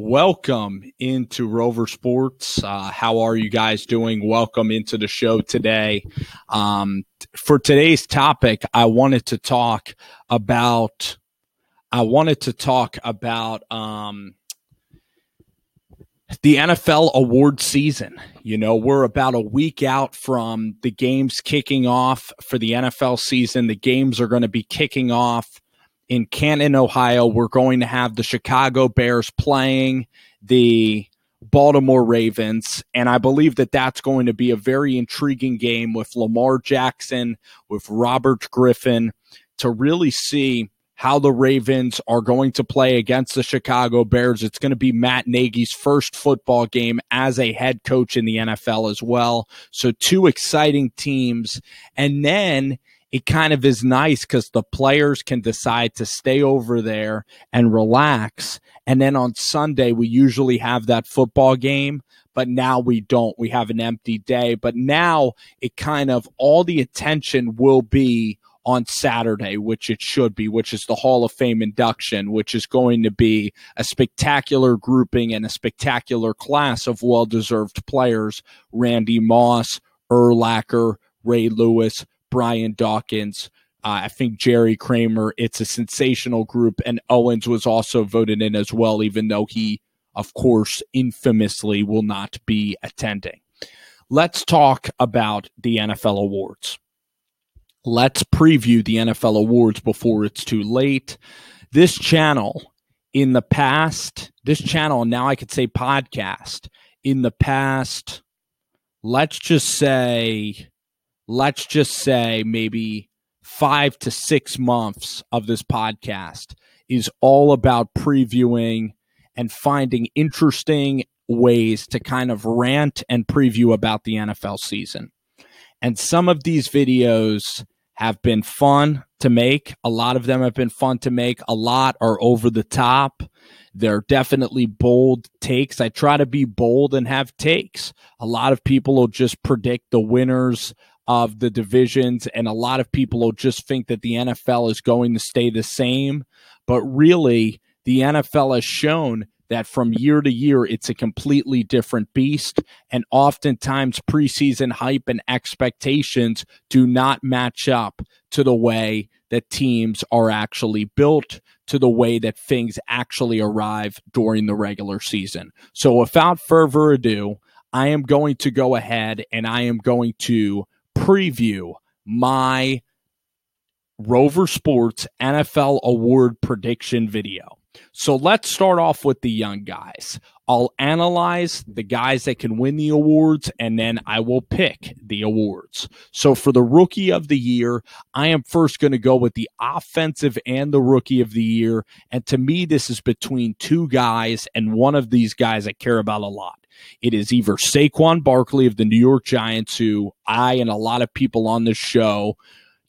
Welcome into Rover Sports. Uh, how are you guys doing? Welcome into the show today. Um, for today's topic, I wanted to talk about. I wanted to talk about um, the NFL award season. You know, we're about a week out from the games kicking off for the NFL season. The games are going to be kicking off in Canton, Ohio. We're going to have the Chicago Bears playing the Baltimore Ravens. And I believe that that's going to be a very intriguing game with Lamar Jackson, with Robert Griffin, to really see how the Ravens are going to play against the Chicago Bears. It's going to be Matt Nagy's first football game as a head coach in the NFL as well. So, two exciting teams. And then it kind of is nice because the players can decide to stay over there and relax. And then on Sunday, we usually have that football game, but now we don't. We have an empty day. But now it kind of all the attention will be on Saturday, which it should be, which is the Hall of Fame induction, which is going to be a spectacular grouping and a spectacular class of well deserved players Randy Moss, Urlacher, Ray Lewis, Brian Dawkins. Uh, I think Jerry Kramer. It's a sensational group, and Owens was also voted in as well, even though he, of course, infamously will not be attending. Let's talk about the NFL awards. Let's preview the NFL awards before it's too late. This channel in the past, this channel, now I could say podcast, in the past, let's just say let's just say maybe five to six months of this podcast is all about previewing and finding interesting ways to kind of rant and preview about the NFL season. And some of these videos have been fun to make. A lot of them have been fun to make. A lot are over the top. They're definitely bold takes. I try to be bold and have takes. A lot of people will just predict the winners of the divisions, and a lot of people will just think that the NFL is going to stay the same. But really, the NFL has shown that from year to year, it's a completely different beast. And oftentimes, preseason hype and expectations do not match up to the way that teams are actually built, to the way that things actually arrive during the regular season. So, without further ado, I am going to go ahead and I am going to preview my Rover Sports NFL award prediction video. So let's start off with the young guys. I'll analyze the guys that can win the awards and then I will pick the awards. So for the rookie of the year, I am first going to go with the offensive and the rookie of the year. And to me, this is between two guys and one of these guys I care about a lot. It is either Saquon Barkley of the New York Giants, who I and a lot of people on this show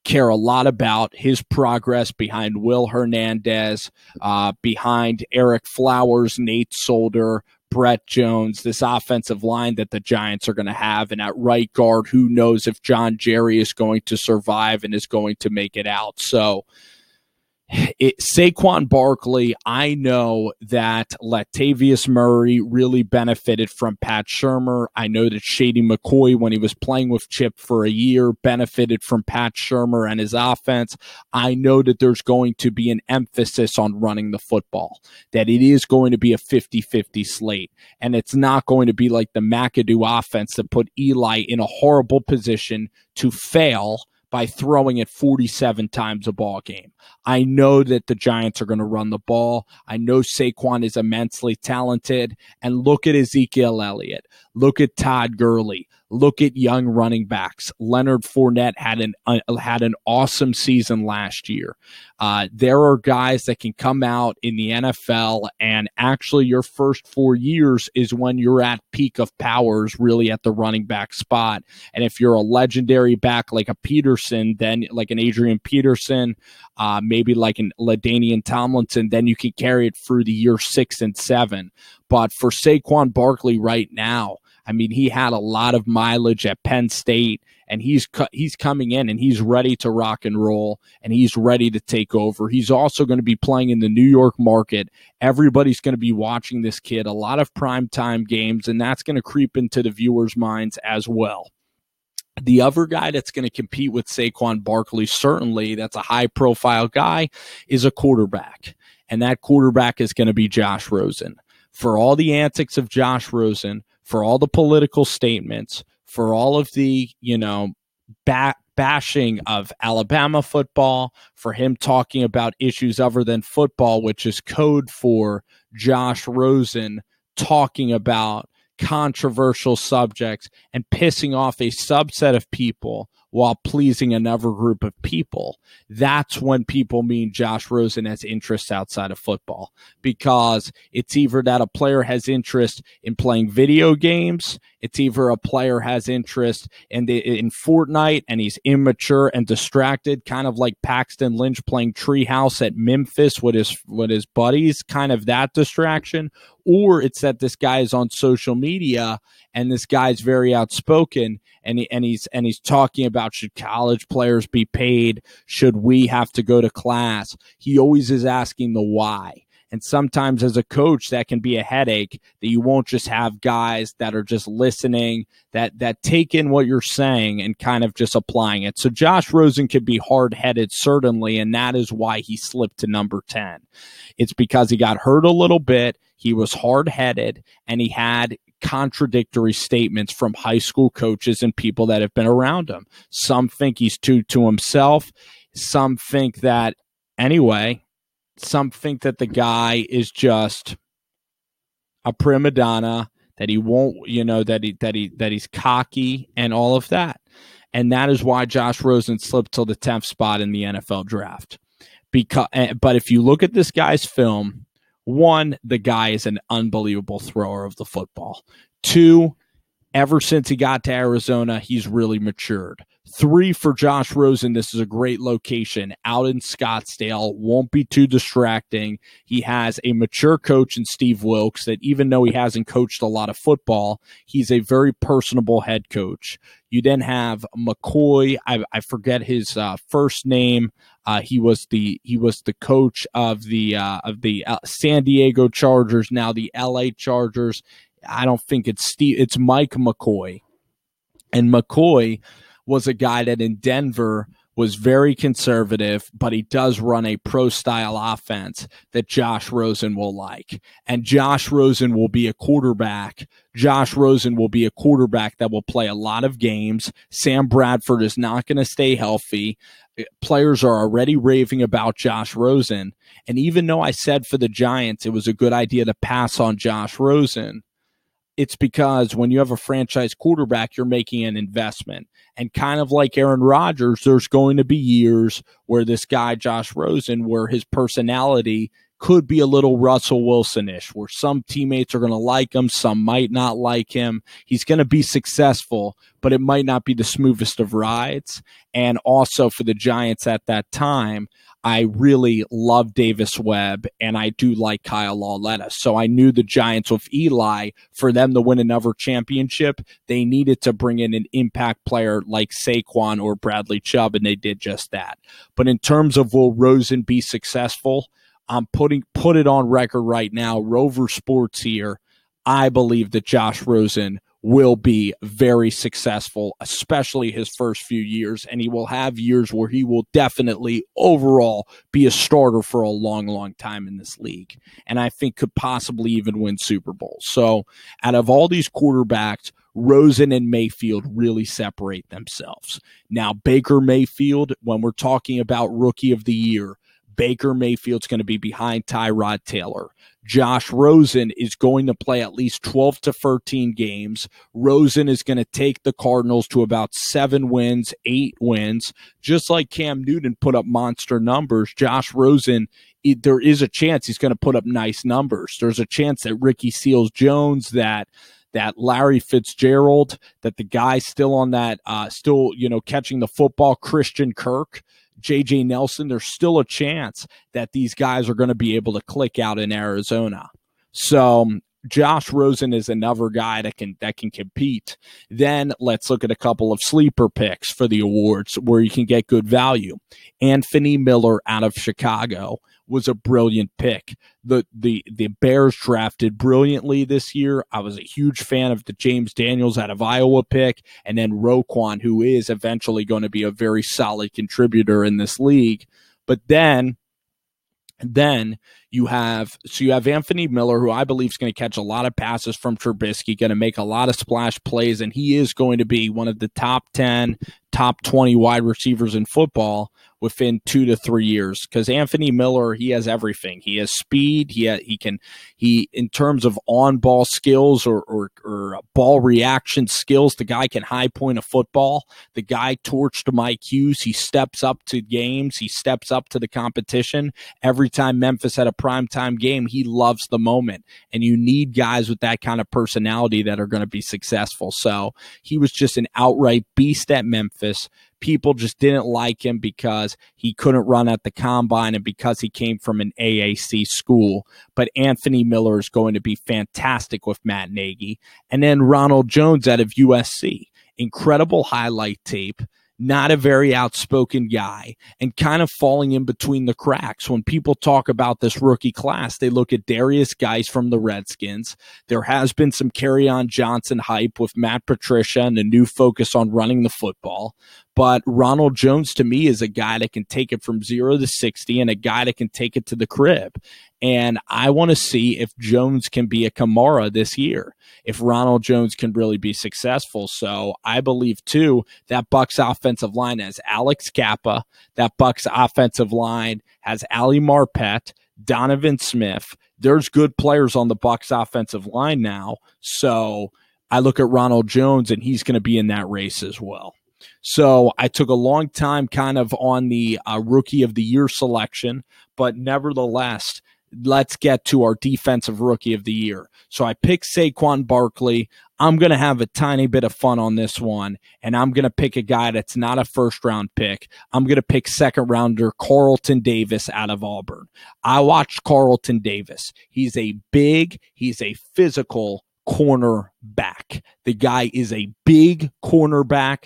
care a lot about his progress behind Will Hernandez, uh, behind Ereck Flowers, Nate Solder, Brett Jones, this offensive line that the Giants are going to have. And at right guard, who knows if John Jerry is going to survive and is going to make it out. So, it, Saquon Barkley, I know that Latavius Murray really benefited from Pat Shurmur. I know that Shady McCoy, when he was playing with Chip for a year, benefited from Pat Shurmur and his offense. I know that there's going to be an emphasis on running the football, that it is going to be a 50 50 slate. And it's not going to be like the McAdoo offense that put Eli in a horrible position to fail by throwing it 47 times a ball game. I know that the Giants are going to run the ball. I know Saquon is immensely talented. And look at Ezekiel Elliott. Look at Todd Gurley. Look at young running backs. Leonard Fournette had an uh, had an awesome season last year. Uh, there are guys that can come out in the NFL, and actually, your first four years is when you're at peak of powers, really at the running back spot. And if you're a legendary back like a Peterson, then like an Adrian Peterson, uh, maybe like an LaDainian Tomlinson, then you can carry it through the year six and seven. But for Saquon Barkley right now, I mean, he had a lot of mileage at Penn State and he's he's coming in and he's ready to rock and roll and he's ready to take over. He's also going to be playing in the New York market. Everybody's going to be watching this kid, a lot of primetime games, and that's going to creep into the viewers' minds as well. The other guy that's going to compete with Saquon Barkley, certainly that's a high profile guy, is a quarterback. And that quarterback is going to be Josh Rosen. For all the antics of Josh Rosen, for all the political statements, for all of the, you know, bat bashing of Alabama football, for him talking about issues other than football, which is code for Josh Rosen talking about controversial subjects and pissing off a subset of people while pleasing another group of people. That's when people mean Josh Rosen has interests outside of football because it's either that a player has interest in playing video games, it's either a player has interest in the, in Fortnite and he's immature and distracted, kind of like Paxton Lynch playing Treehouse at Memphis with his with his buddies, kind of that distraction, or it's that this guy is on social media and this guy's very outspoken and he, and he's and he's talking about should college players be paid? Should we have to go to class? He always is asking the why and sometimes as a coach, that can be a headache that you won't just have guys that are just listening, that that take in what you're saying and kind of just applying it. So Josh Rosen could be hard headed, certainly, and that is why he slipped to number 10. It's because he got hurt a little bit. He was hard headed and he had contradictory statements from high school coaches and people that have been around him. Some think he's too to himself. Some think that anyway, some think that the guy is just a prima donna that he won't you know that he that he that he's cocky and all of that. And that is why Josh Rosen slipped till the 10th spot in the NFL draft. Because eh, but if you look at this guy's film one the guy is an unbelievable thrower of the football. Two ever since he got to Arizona he's really matured Three for Josh Rosen. This is a great location out in Scottsdale. Won't be too distracting. He has a mature coach in Steve Wilks that even though he hasn't coached a lot of football, he's a very personable head coach. You then have McCoy. I, I forget his uh, first name. Uh, he was the he was the coach of the uh, of the uh, San Diego Chargers. Now the L.A. Chargers. I don't think it's Steve. It's Mike McCoy, and McCoy was a guy that in Denver was very conservative, but he does run a pro style offense that Josh Rosen will like. And Josh Rosen will be a quarterback. Josh Rosen will be a quarterback that will play a lot of games. Sam Bradford is not going to stay healthy. Uh, players are already raving about Josh Rosen. And even though I said for the Giants it was a good idea to pass on Josh Rosen, it's because when you have a franchise quarterback, you're making an investment. And kind of like Aaron Rodgers, there's going to be years where this guy, Josh Rosen, where his personality could be a little Russell Wilson ish, where some teammates are going to like him, some might not like him. He's going to be successful, but it might not be the smoothest of rides. And also for the Giants at that time, I really love Davis Webb and I do like Kyle Lauletta. So I knew the Giants with Eli, for them to win another championship, they needed to bring in an impact player like Saquon or Bradley Chubb, and they did just that. But in terms of will Rosen be successful, I'm putting put it on record right now, Rover Sports here. I believe that Josh Rosen will be very successful, especially his first few years. And he will have years where he will definitely overall be a starter for a long, long time in this league. And I think could possibly even win Super Bowls. So out of all these quarterbacks, Rosen and Mayfield really separate themselves. Now, Baker Mayfield, when we're talking about rookie of the year, Baker Mayfield's going to be behind Tyrod Taylor. Josh Rosen is going to play at least 12 to 13 games. Rosen is going to take the Cardinals to about seven wins, eight wins. Just like Cam Newton put up monster numbers, Josh Rosen, it, there is a chance he's going to put up nice numbers. There's a chance that Ricky Seals Jones, that that Larry Fitzgerald, that the guy still on that, uh, still, you know, catching the football, Christian Kirk, JJ Nelson, there's still a chance that these guys are going to be able to click out in Arizona. So Josh Rosen is another guy that can that can compete. Then let's look at a couple of sleeper picks for the awards where you can get good value. Anthony Miller out of Chicago was a brilliant pick. The the the Bears drafted brilliantly this year. I was a huge fan of the James Daniels out of Iowa pick, and then Roquan, who is eventually going to be a very solid contributor in this league. But then then you have so you have Anthony Miller, who I believe is going to catch a lot of passes from Trubisky, going to make a lot of splash plays, and he is going to be one of the top ten, top twenty wide receivers in football within two to three years because Anthony Miller he has everything. He has speed. He ha- he can he in terms of on ball skills or, or or ball reaction skills. The guy can high point a football. The guy torched Mike Hughes. He steps up to games. He steps up to the competition every time Memphis had a primetime game. He loves the moment, and you need guys with that kind of personality that are going to be successful. So he was just an outright beast at Memphis people just didn't like him because he couldn't run at the combine and because he came from an AAC school. But Anthony Miller is going to be fantastic with Matt Nagy. And then Ronald Jones out of USC. Incredible highlight tape not a very outspoken guy and kind of falling in between the cracks. When people talk about this rookie class, they look at Derrius Guice from the Redskins. There has been some Kerryon Johnson hype with Matt Patricia and a new focus on running the football. But Ronald Jones to me is a guy that can take it from zero to 60 and a guy that can take it to the crib. And I want to see if Jones can be a Kamara this year, if Ronald Jones can really be successful. So I believe too that Bucks offensive line has Alex Cappa, that Bucks offensive line has Ali Marpet, Donovan Smith. There's good players on the Bucks offensive line now. So I look at Ronald Jones and he's going to be in that race as well. So I took a long time kind of on the uh, rookie of the year selection, but nevertheless, let's get to our defensive rookie of the year. So I picked Saquon Barkley. I'm going to have a tiny bit of fun on this one, and I'm going to pick a guy that's not a first round pick. I'm going to pick second rounder Carlton Davis out of Auburn. I watched Carlton Davis. He's a big, he's a physical, cornerback. The guy is a big cornerback.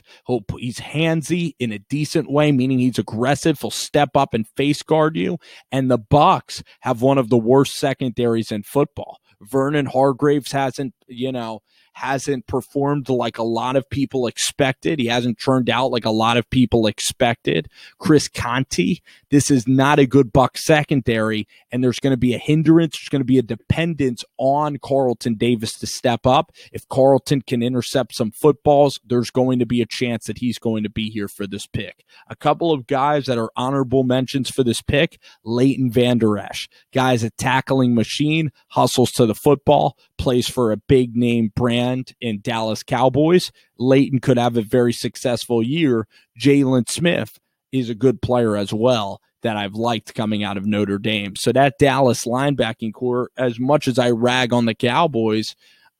He's handsy in a decent way, meaning he's aggressive. He'll step up and face guard you. And the Bucks have one of the worst secondaries in football. Vernon Hargreaves hasn't, you know, hasn't performed like a lot of people expected. He hasn't turned out like a lot of people expected. Chris Conte, this is not a good Buck secondary, and there's going to be a hindrance. There's going to be a dependence on Carlton Davis to step up. If Carlton can intercept some footballs, there's going to be a chance that he's going to be here for this pick. A couple of guys that are honorable mentions for this pick Leighton Vander Esch, guys a tackling machine, hustles to the football, plays for a big name brand in Dallas Cowboys. Leighton could have a very successful year. Jaylon Smith is a good player as well that I've liked coming out of Notre Dame. So that Dallas linebacking core, as much as I rag on the Cowboys,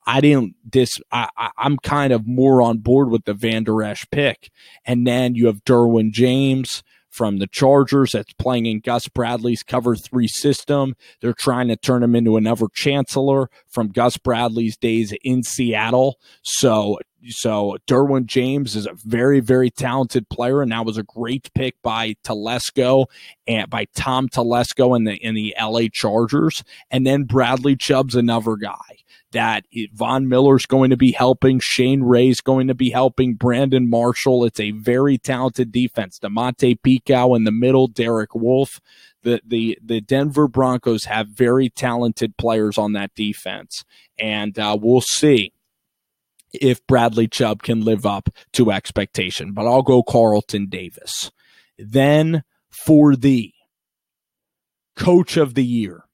I didn't dis. I, am kind of more on board with the Vander Esch pick, and then you have Derwin James from the Chargers that's playing in Gus Bradley's cover three system. They're trying to turn him into another chancellor from Gus Bradley's days in Seattle. So so Derwin James is a very, very talented player, and that was a great pick by Telesco and by Tom Telesco in the in the LA Chargers. And then Bradley Chubb's another guy that Von Miller's going to be helping, Shane Ray's going to be helping, Brandon Marshall. It's a very talented defense. Domata Peko in the middle, Derek Wolfe. The, the the Denver Broncos have very talented players on that defense, and uh, we'll see if Bradley Chubb can live up to expectation. But I'll go Carlton Davis. Then for the coach of the year,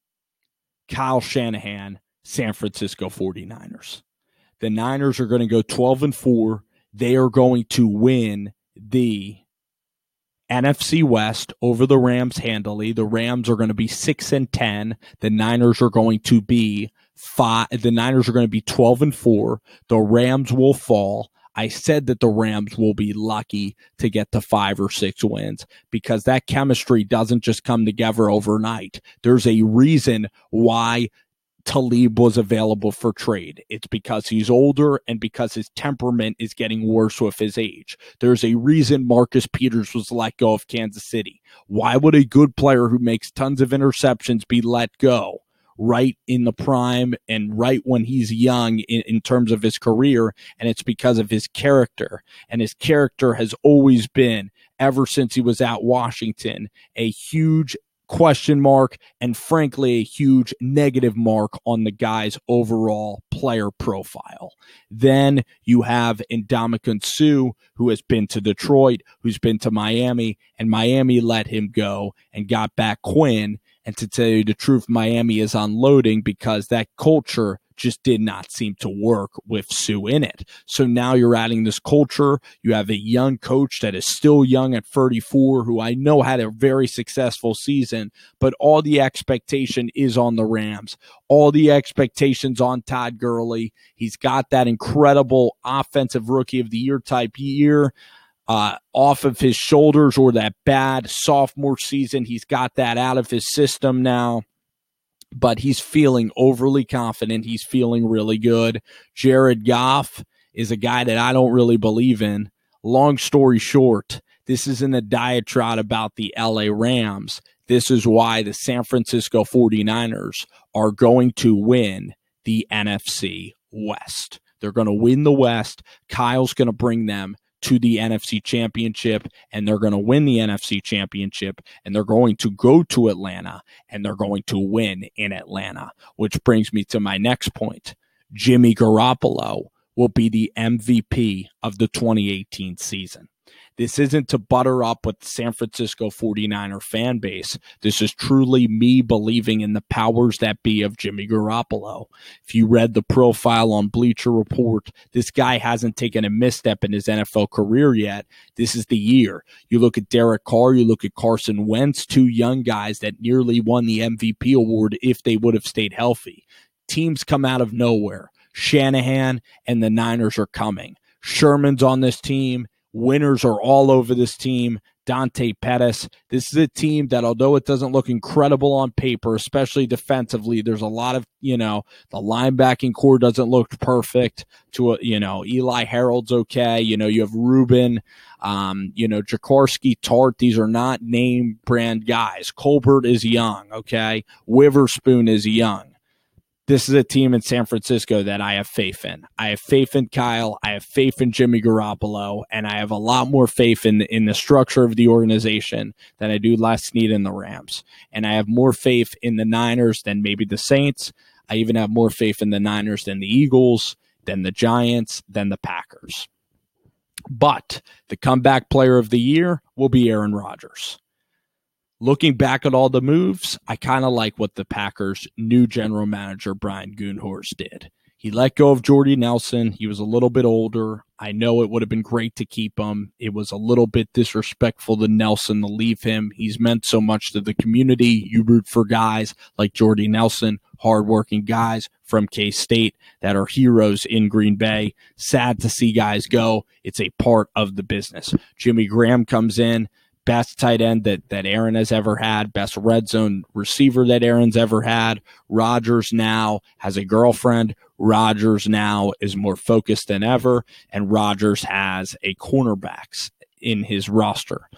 Kyle Shanahan, San Francisco 49ers. The Niners are going to go 12 and 4. They are going to win the NFC West over the Rams handily. The Rams are going to be 6 and 10. The Niners are going to be five. The Niners are going to be 12 and four. The Rams will fall. I said that the Rams will be lucky to get to five or six wins because that chemistry doesn't just come together overnight. There's a reason why Talib was available for trade. It's because he's older and because his temperament is getting worse with his age. There's a reason Marcus Peters was let go of Kansas City. Why would a good player who makes tons of interceptions be let go? Right in the prime and right when he's young in, in, terms of his career. And it's because of his character. And his character has always been, ever since he was at Washington, a huge question mark and frankly a huge negative mark on the guy's overall player profile. Then you have Ndamukong Suh, who has been to Detroit, who's been to Miami, and Miami let him go and got back Quinn. And to tell you the truth, Miami is unloading because that culture just did not seem to work with Suh in it. So now you're adding this culture. You have a young coach that is still young at 34, who I know had a very successful season, but all the expectation is on the Rams. All the expectations on Todd Gurley. He's got that incredible offensive rookie of the year type year. Uh, off of his shoulders or that bad sophomore season. He's got that out of his system now but he's feeling overly confident. He's feeling really good. Jared Goff is a guy that I don't really believe in. Long story short, this isn't a diatribe about the LA Rams. This is why the San Francisco 49ers are going to win the NFC West. They're going to win the West. Kyle's going to bring them to the NFC Championship and they're going to win the NFC Championship and they're going to go to Atlanta and they're going to win in Atlanta, which brings me to my next point. Jimmy Garoppolo will be the MVP of the 2018 season. This isn't to butter up with San Francisco 49er fan base. This is truly me believing in the powers that be of Jimmy Garoppolo. If you read the profile on Bleacher Report, this guy hasn't taken a misstep in his NFL career yet. This is the year. You look at Derek Carr, you look at Carson Wentz, two young guys that nearly won the MVP award if they would have stayed healthy. Teams come out of nowhere. Shanahan and the Niners are coming. Sherman's on this team. Winners are all over this team. Dante Pettis. This is a team that, although it doesn't look incredible on paper, especially defensively, there's a lot of, you know, the linebacking core doesn't look perfect. To a, you know, Eli Harold's okay. You know, you have Reuben, um, you know, Jaquiski Tartt. These are not name brand guys. Colbert is young, okay. Witherspoon is young this is a team in San Francisco that I have faith in. I have faith in Kyle. I have faith in Jimmy Garoppolo, and I have a lot more faith in in the structure of the organization than I do Les Snead in the Rams. And I have more faith in the Niners than maybe the Saints. I even have more faith in the Niners than the Eagles, than the Giants, than the Packers. But the comeback player of the year will be Aaron Rodgers looking back at all the moves, I kind of like what the Packers' new general manager, Brian Gutekunst, did. He let go of Jordy Nelson. He was a little bit older. I know it would have been great to keep him. It was a little bit disrespectful to Nelson to leave him. He's meant so much to the community. You root for guys like Jordy Nelson, hardworking guys from K State that are heroes in Green Bay. Sad to see guys go. It's a part of the business. Jimmy Graham comes in best tight end that that Aaron has ever had, best red zone receiver that Aaron's ever had. Rodgers now has a girlfriend. Rodgers now is more focused than ever, and Rodgers has a cornerbacks in his roster.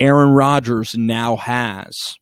Aaron Rodgers now has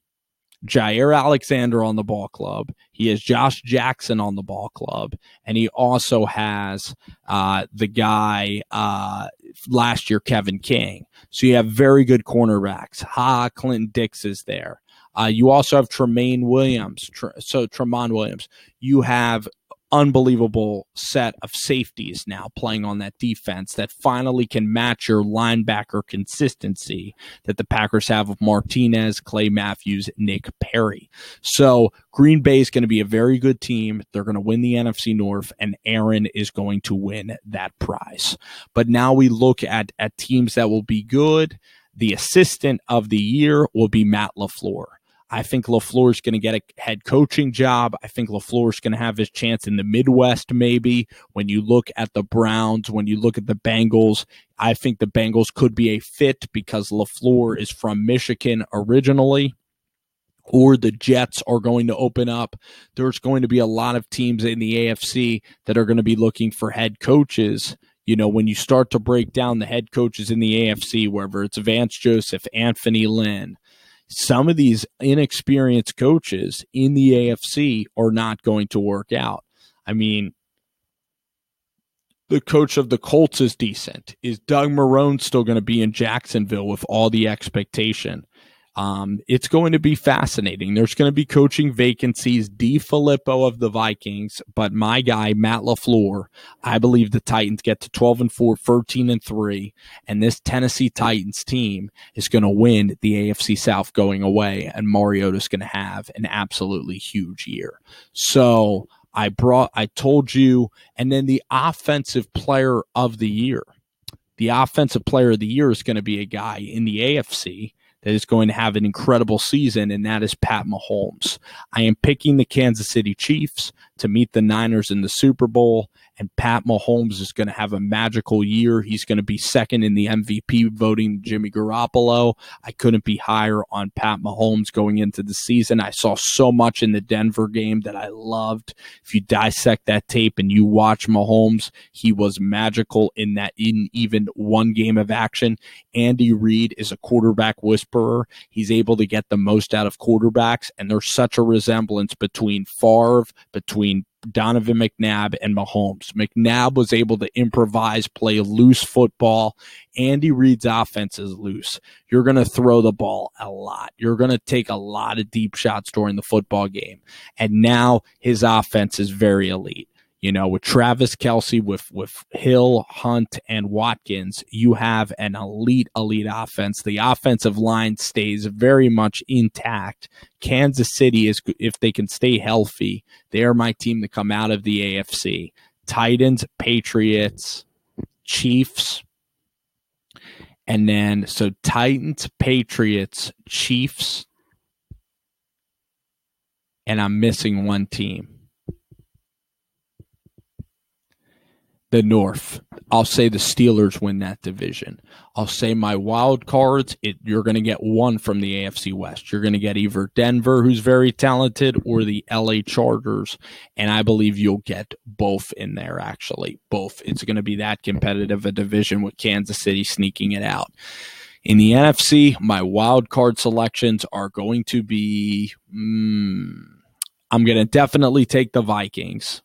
Jaire Alexander on the ball club. He has Josh Jackson on the ball club, and he also has uh, the guy uh, last year, Kevin King. So you have very good cornerbacks. Ha, Clinton Dix is there. Uh, you also have Tremaine Williams. Tr- so Tramon Williams. You have unbelievable set of safeties now playing on that defense that finally can match your linebacker consistency that the Packers have of Martinez, Clay Matthews, Nick Perry. So Green Bay is going to be a very good team. They're going to win the NFC North, and Aaron is going to win that prize. But now we look at, at teams that will be good. The assistant of the year will be Matt LaFleur. I think LaFleur is going to get a head coaching job. I think LaFleur is going to have his chance in the Midwest, maybe. When you look at the Browns, when you look at the Bengals, I think the Bengals could be a fit because LaFleur is from Michigan originally. or the Jets are going to open up. There's going to be a lot of teams in the AFC that are going to be looking for head coaches. You know, when you start to break down the head coaches in the AFC, whether it's Vance Joseph, Anthony Lynn, some of these inexperienced coaches in the AFC are not going to work out. I mean, the coach of the Colts is decent. Is Doug Marrone still going to be in Jacksonville with all the expectation? Um, it's going to be fascinating. There's going to be coaching vacancies. DeFilippo of the Vikings, but my guy Matt LaFleur. I believe the Titans get to 12 and 4, 13 and 3, and this Tennessee Titans team is going to win the AFC South going away, and Mariota's going to have an absolutely huge year. So I brought, I told you, and then the offensive player of the year. The offensive player of the year is going to be a guy in the AFC that is going to have an incredible season, and that is Pat Mahomes. I am picking the Kansas City Chiefs to meet the Niners in the Super Bowl, and Pat Mahomes is going to have a magical year. He's going to be second in the MVP voting, Jimmy Garoppolo. I couldn't be higher on Pat Mahomes going into the season. I saw so much in the Denver game that I loved. If you dissect that tape and you watch Mahomes, he was magical in that in even one game of action. Andy Reid is a quarterback whisperer. He's able to get the most out of quarterbacks, and there's such a resemblance between Favre, between Donovan McNabb and Mahomes. McNabb was able to improvise, play loose football. Andy Reid's offense is loose. You're going to throw the ball a lot. You're going to take a lot of deep shots during the football game. And now his offense is very elite. You know, with Travis Kelce, with with Hill, Hunt, and Watkins, you have an elite, elite offense. The offensive line stays very much intact. Kansas City is, if they can stay healthy, they are my team to come out of the AFC. Titans, Patriots, Chiefs, and then so Titans, Patriots, Chiefs, and I'm missing one team. The North. I'll say the Steelers win that division. I'll say my wild cards, it, you're going to get one from the AFC West. You're going to get either Denver, who's very talented, or the LA Chargers. And I believe you'll get both in there, actually. Both. It's going to be that competitive a division with Kansas City sneaking it out. In the NFC, my wild card selections are going to be. Mm, I'm going to definitely take the Vikings.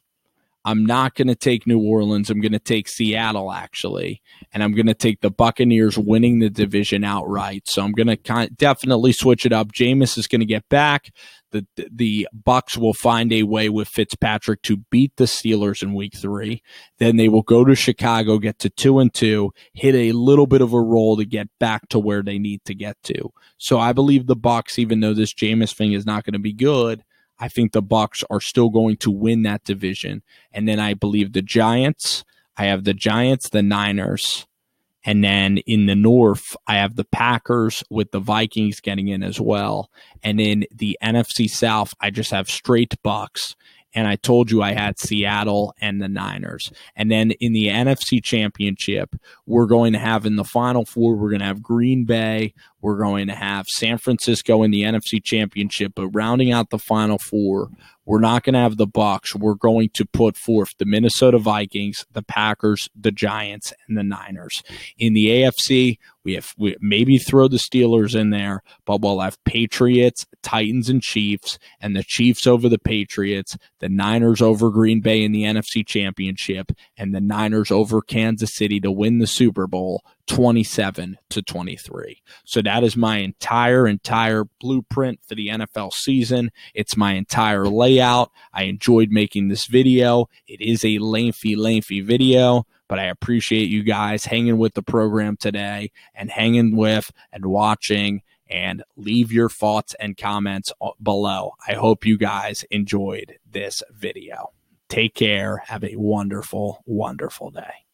I'm not going to take New Orleans. I'm going to take Seattle actually, and I'm going to take the Buccaneers winning the division outright. So I'm going to of definitely switch it up. Jameis is going to get back. The the Bucks will find a way with Fitzpatrick to beat the Steelers in Week Three. Then they will go to Chicago, get to two and two, hit a little bit of a roll to get back to where they need to get to. So I believe the Bucks, even though this Jameis thing is not going to be good I think the Bucks are still going to win that division. And then I believe the Giants. I have the Giants, the Niners, and then in the North, I have the Packers with the Vikings getting in as well. And in the NFC South, I just have straight Bucks and I told you I had Seattle and the Niners. And then in the NFC Championship, we're going to have in the Final Four, we're going to have Green Bay, we're going to have San Francisco in the NFC Championship, but rounding out the Final Four, we're not going to have the Bucks. We're going to put forth the Minnesota Vikings, the Packers, the Giants, and the Niners. In the AFC, we have we maybe throw the Steelers in there, but we'll have Patriots, Titans, and Chiefs, and the Chiefs over the Patriots, the Niners over Green Bay in the NFC Championship, and the Niners over Kansas City to win the Super Bowl 27 to 23. So that is my entire, entire blueprint for the NFL season. It's my entire layout. I enjoyed making this video. It is a lengthy, lengthy video, but I appreciate you guys hanging with the program today and hanging with and watching and leave your thoughts and comments below. I hope you guys enjoyed this video. Take care. Have a wonderful, wonderful day.